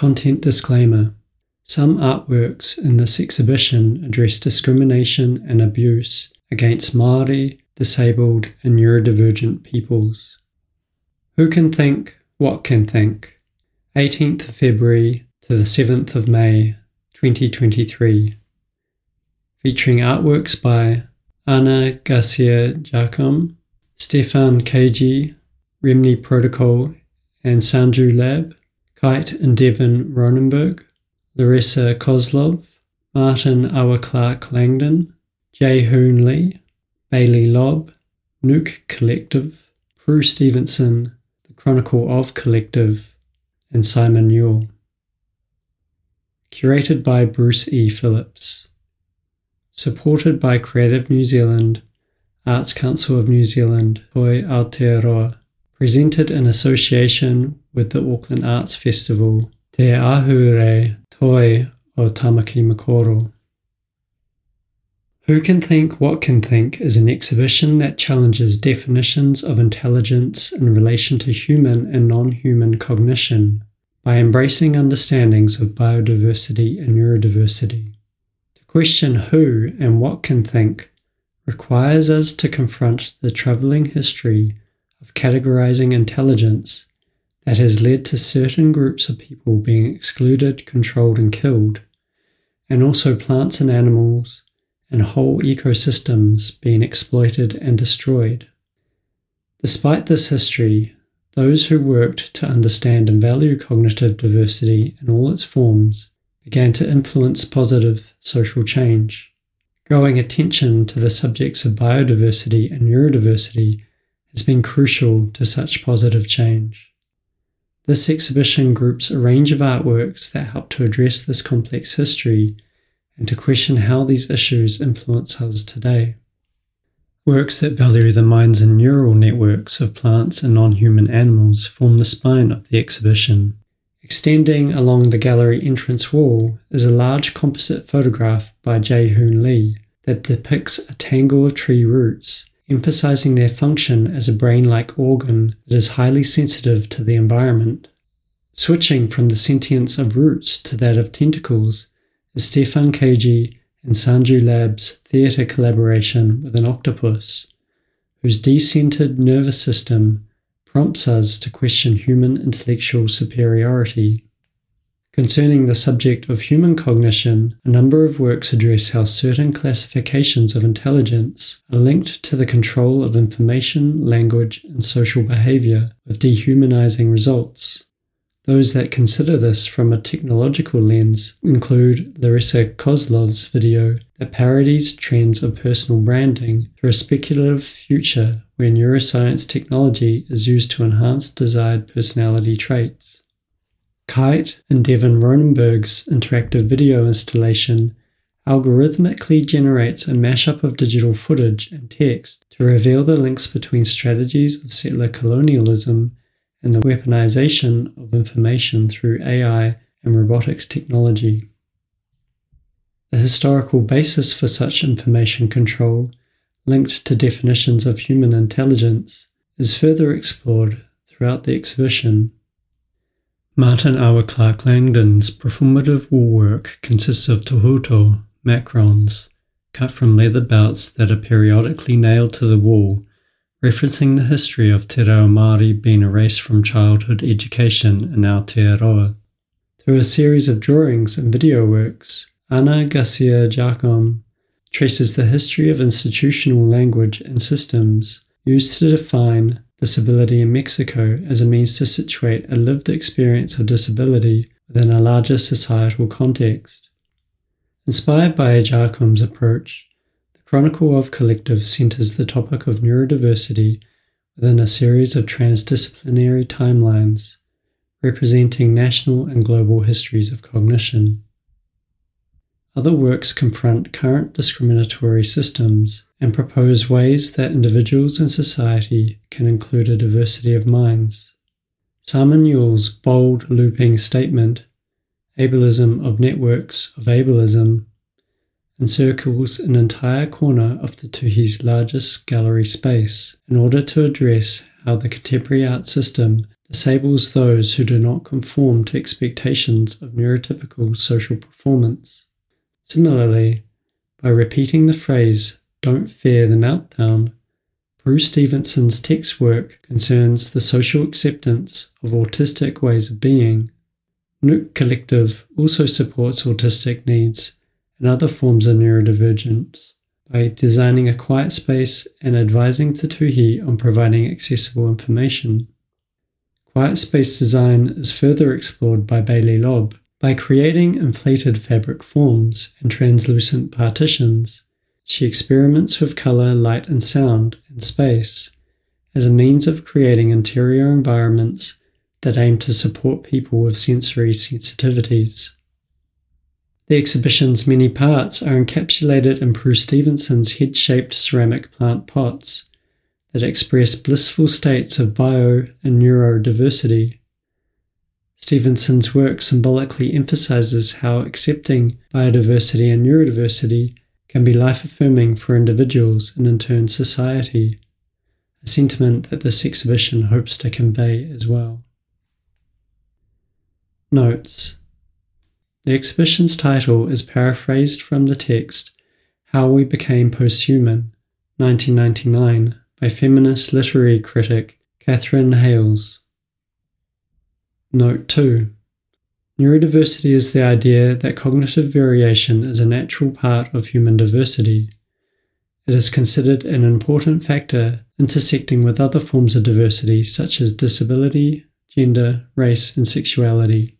Content disclaimer Some artworks in this exhibition address discrimination and abuse against Māori, disabled, and neurodivergent peoples. Who can think? What can think? 18th of February to the 7th of May 2023. Featuring artworks by Ana Garcia Jacome, Stefan Keiji, Remni Protocol, and Sanju Lab, Kite and Devin Ronneberg, Larissa Kozlov, Martin Awa Clark Langdon, Jae Hoon Lee, Bailey Lobb, Nook Collective, Prue Stevenson, The Chronicle of Collective, and Simon Newell. Curated by Bruce E. Phillips. Supported by Creative New Zealand, Arts Council of New Zealand, Toi Aotearoa presented in association with the Auckland Arts Festival Te Ahurei Toi o Tamaki Makaurau. Who Can Think What Can Think is an exhibition that challenges definitions of intelligence in relation to human and non human cognition by embracing understandings of biodiversity and neurodiversity. To question who and what can think requires us to confront the troubling history of categorizing intelligence that has led to certain groups of people being excluded, controlled, and killed, and also plants and animals and whole ecosystems being exploited and destroyed. Despite this history, those who worked to understand and value cognitive diversity in all its forms began to influence positive social change. Growing attention to the subjects of biodiversity and neurodiversity has been crucial to such positive change. This exhibition groups a range of artworks that help to address this complex history and to question how these issues influence us today. Works that value the minds and neural networks of plants and non human animals form the spine of the exhibition. Extending along the gallery entrance wall is a large composite photograph by Jae Hoon Lee that depicts a tangle of tree roots emphasizing their function as a brain like organ that is highly sensitive to the environment. Switching from the sentience of roots to that of tentacles is Stefan Keiji and Sanju Lab's theatre collaboration with an octopus, whose decentered nervous system prompts us to question human intellectual superiority. Concerning the subject of human cognition, a number of works address how certain classifications of intelligence are linked to the control of information, language, and social behavior, with dehumanizing results. Those that consider this from a technological lens include Larissa Kozlov's video that parodies trends of personal branding through a speculative future where neuroscience technology is used to enhance desired personality traits. Kite and Devin Ronneberg's interactive video installation algorithmically generates a mashup of digital footage and text to reveal the links between strategies of settler colonialism and the weaponization of information through AI and robotics technology. The historical basis for such information control, linked to definitions of human intelligence, is further explored throughout the exhibition. Martin Awa Clark Langdon's performative woolwork consists of tohuto, macrons, cut from leather belts that are periodically nailed to the wall, referencing the history of Te Reo Māori being erased from childhood education in Aotearoa. Through a series of drawings and video works, Ana Garcia Jacome traces the history of institutional language and systems used to define disability in Mexico as a means to situate a lived experience of disability within a larger societal context. Inspired by Jacome's approach, the Chronicle of Collective centers the topic of neurodiversity within a series of transdisciplinary timelines representing national and global histories of cognition. Other works confront current discriminatory systems and propose ways that individuals and society can include a diversity of minds. Simon Newell's bold looping statement, Ableism of Networks of Ableism, encircles an entire corner of the Tuhi's largest gallery space in order to address how the contemporary art system disables those who do not conform to expectations of neurotypical social performance. Similarly, by repeating the phrase, don't fear the meltdown, Prue Stevenson's text work concerns the social acceptance of autistic ways of being. Nook Collective also supports autistic needs and other forms of neurodivergence by designing a quiet space and advising the Tuhi on providing accessible information. Quiet space design is further explored by Bailey Lobb by creating inflated fabric forms and translucent partitions. She experiments with color, light, and sound in space as a means of creating interior environments that aim to support people with sensory sensitivities. The exhibition's many parts are encapsulated in Prue Stevenson's head shaped ceramic plant pots that express blissful states of bio and neurodiversity. Stevenson's work symbolically emphasizes how accepting biodiversity and neurodiversity can be life affirming for individuals and in turn society, a sentiment that this exhibition hopes to convey as well. Notes The exhibition's title is paraphrased from the text How We Became Posthuman, 1999, by feminist literary critic Katherine Hayles. Note 2 Neurodiversity is the idea that cognitive variation is a natural part of human diversity. It is considered an important factor intersecting with other forms of diversity such as disability, gender, race, and sexuality.